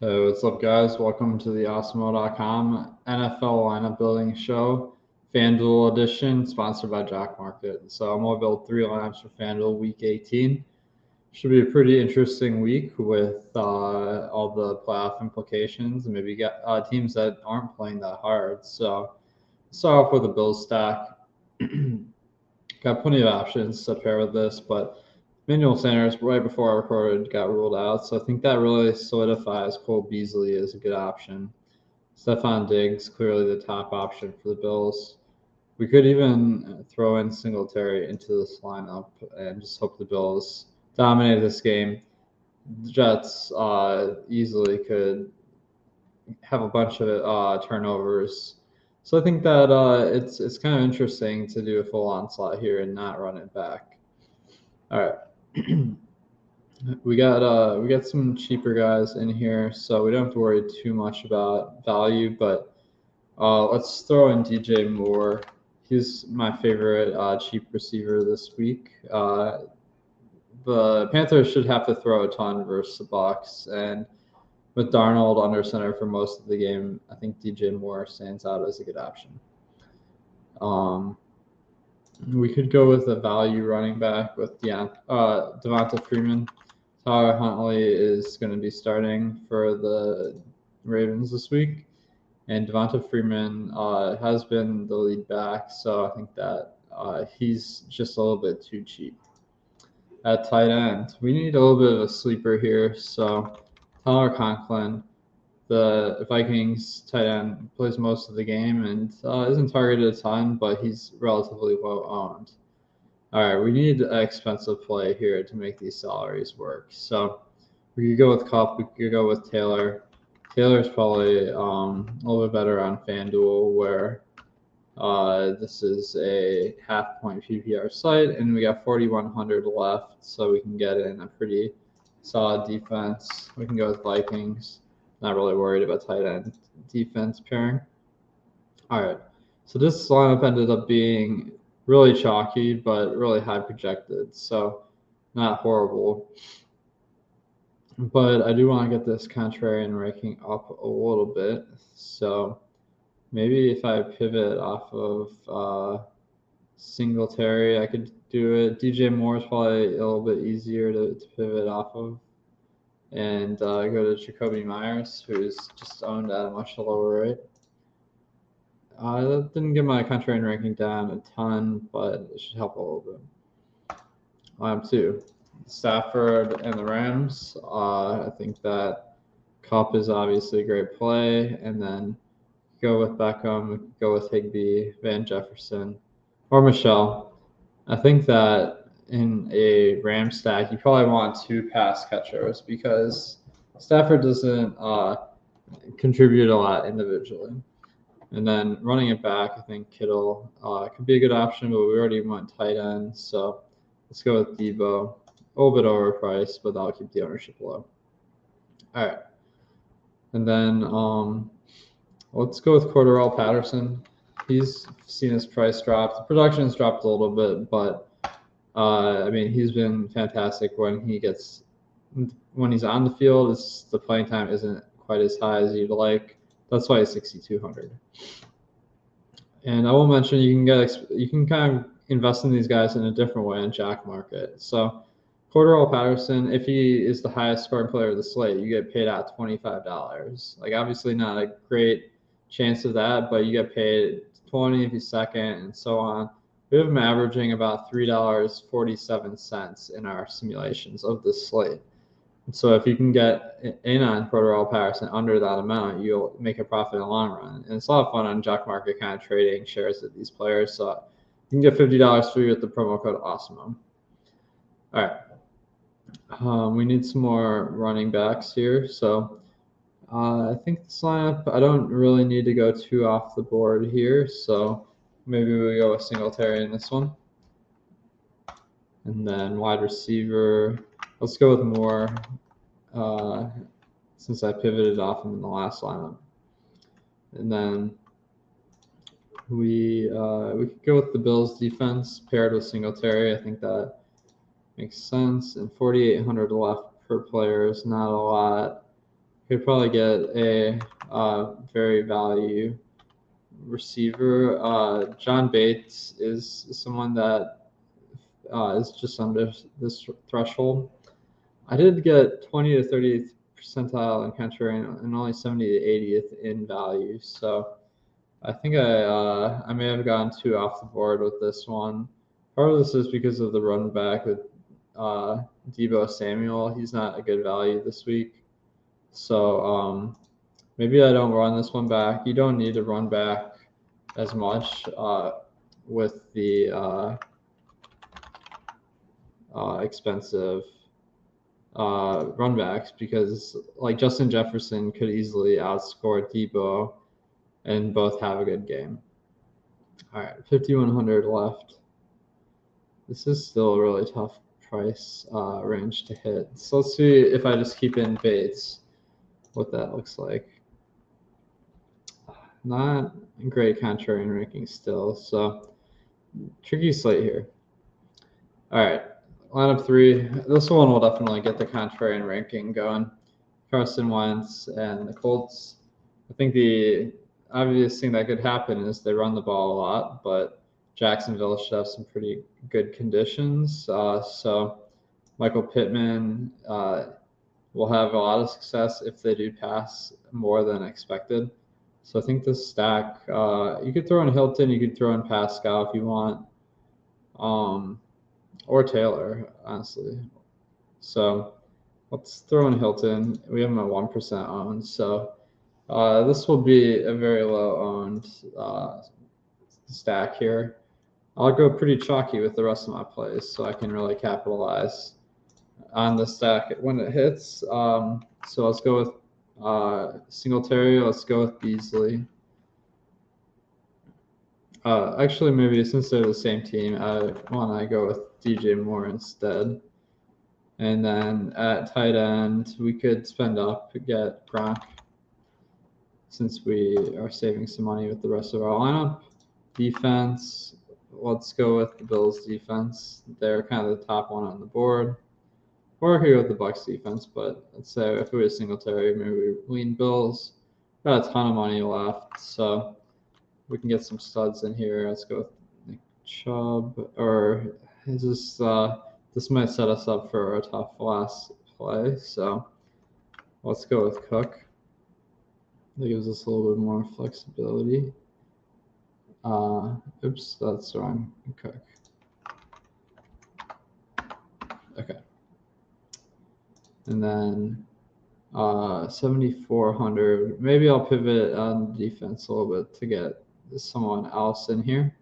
Hey, what's up, guys? Welcome to the Awesemo.com NFL lineup building show, FanDuel edition, sponsored by Jock MKT. So I'm gonna build three lineups for FanDuel Week 18. Should be a pretty interesting week with uh, all the playoff implications and maybe get uh, teams that aren't playing that hard. So start off with the Bills stack. Got plenty of options to pair with this, but Manuel Sanders, right before I recorded, got ruled out. So I think that really solidifies Cole Beasley as a good option. Stefon Diggs, clearly the top option for the Bills. We could even throw in Singletary into this lineup and just hope the Bills dominate this game. The Jets uh, easily could have a bunch of uh, turnovers. So I think that uh, it's it's kind of interesting to do a full onslaught here and not run it back. All right. we got uh we got some cheaper guys in here, so we don't have to worry too much about value. But uh, let's throw in DJ Moore. He's my favorite uh, cheap receiver this week. Uh, the Panthers should have to throw a ton versus the Bucs, and with Darnold under center for most of the game, I think DJ Moore stands out as a good option. Um, we could go with a value running back with yeah, uh, Devonta Freeman. Tyler Huntley is going to be starting for the Ravens this week, and Devonta Freeman uh, has been the lead back, so I think that uh, he's just a little bit too cheap. At tight end, we need a little bit of a sleeper here, so Tyler Conklin the Vikings tight end plays most of the game and uh, isn't targeted a ton, but he's relatively well owned. All right, we need an expensive play here to make these salaries work. So we could go with Kupp, we could go with Taylor. Taylor's probably um, a little bit better on FanDuel, where uh, this is a half point PPR site, and we got 4,100 left, so we can get in a pretty solid defense. We can go with Vikings. Not really worried about tight end defense pairing. All right. So this lineup ended up being really chalky, but really high projected. So not horrible. But I do want to get this contrarian ranking up a little bit. So maybe if I pivot off of uh, Singletary, I could do it. DJ Moore is probably a little bit easier to, to pivot off of and uh, go to Jakobi Meyers, who's just owned at a much lower rate. Uh, that didn't get my contrarian ranking down a ton, but it should help a little bit. Um, two, Stafford and the Rams. Uh, I think that Kupp is obviously a great play, and then go with Beckham, go with Higbee, Van Jefferson, or Michel. I think that in a Ram stack, you probably want two pass catchers because Stafford doesn't uh, contribute a lot individually. And then running it back, I think Kittle uh, could be a good option, but we already went tight end, so let's go with Deebo. A little bit overpriced, but that'll keep the ownership low. All right. And then um, let's go with Cordarrelle Patterson. He's seen his price drop. The production's dropped a little bit, but uh, I mean, he's been fantastic when he gets when he's on the field. The playing time isn't quite as high as you'd like. That's why he's 6,200. And I will mention you can get you can kind of invest in these guys in a different way on Jock MKT. So Cordarrelle Patterson, if he is the highest scoring player of the slate, you get paid out $25. Like obviously not a great chance of that, but you get paid 20 if he's second and so on we have them averaging about $3.47 in our simulations of this slate. So if you can get in on Cordarrelle Patterson under that amount, you'll make a profit in the long run. And it's a lot of fun on Jock MKT kind of trading shares of these players. So you can get $50 free with the promo code AWESEMO. All right. Um, we need some more running backs here. So uh, I think this lineup, I don't really need to go too off the board here. So Maybe we go with Singletary in this one. And then wide receiver, let's go with Moore uh, since I pivoted off him in the last lineup. And then we uh, we could go with the Bills defense paired with Singletary. I think that makes sense. And 4,800 left per player is not a lot. could probably get a uh, very value receiver. Uh, John Bates is someone that uh, is just under this threshold. I did get 20 to 30th percentile in contrarian and only 70 to 80th in value. So I think I uh, I may have gone too off the board with this one. Part of this is because of the run back with uh, Deebo Samuel. He's not a good value this week. So um, maybe I don't run this one back. You don't need to run back as much uh, with the uh, uh, expensive uh, runbacks because like Justin Jefferson could easily outscore Deebo and both have a good game. All right, 5,100 left. This is still a really tough price uh, range to hit. So let's see if I just keep in Bates, what that looks like. Not great contrarian ranking still, so tricky slate here. All right, lineup three. This one will definitely get the contrarian ranking going. Carson Wentz and the Colts. I think the obvious thing that could happen is they run the ball a lot, but Jacksonville should have some pretty good conditions. Uh, so Michael Pittman uh, will have a lot of success if they do pass more than expected. So I think this stack, uh, you could throw in Hilton, you could throw in Pascal if you want, um, or Taylor, honestly. So let's throw in Hilton. We have him at 1% owned. So uh, this will be a very low owned uh, stack here. I'll go pretty chalky with the rest of my plays so I can really capitalize on the stack when it hits. Um, so let's go with uh, Singletary. Let's go with Beasley. Uh, actually, maybe since they're the same team, I want to go with DJ Moore instead. And then at tight end, we could spend up get Gronk since we are saving some money with the rest of our lineup. Defense, let's go with the Bills defense. They're kind of the top one on the board. Or go with the Bucs defense, but let's say if it was Singletary, maybe we lean Bills. Got a ton of money left, so we can get some studs in here. Let's go with Nick Chubb, or is this uh, this might set us up for a tough last play. So let's go with Cook. That gives us a little bit more flexibility. Uh, oops, that's wrong. Cook. Okay. And then uh, 7,400. Maybe I'll pivot on defense a little bit to get someone else in here.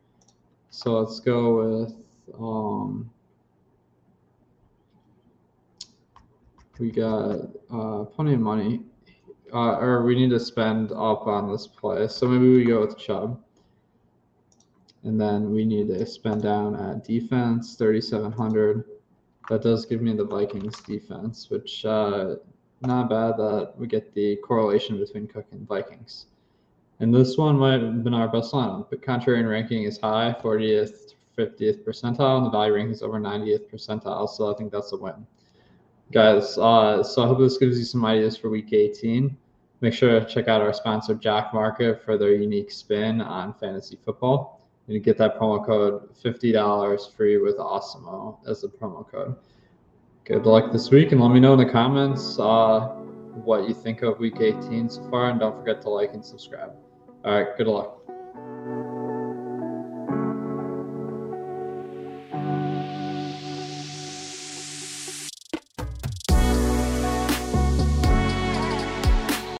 So let's go with um, we got uh, plenty of money, uh, or we need to spend up on this play. So maybe we go with Chubb. And then we need to spend down at defense, 3,700. That does give me the Vikings defense, which uh, not bad that we get the correlation between Cook and Vikings. And this one might have been our best line, but contrarian ranking is high, 40th, 50th percentile, and the value ranking is over 90th percentile. So I think that's a win. Guys, uh, so I hope this gives you some ideas for week 18. Make sure to check out our sponsor, Jock MKT, for their unique spin on fantasy football. And get that promo code $50 free with Awesemo as the promo code. Good luck this week, and let me know in the comments uh, what you think of week 18 so far. And don't forget to like and subscribe. All right, good luck.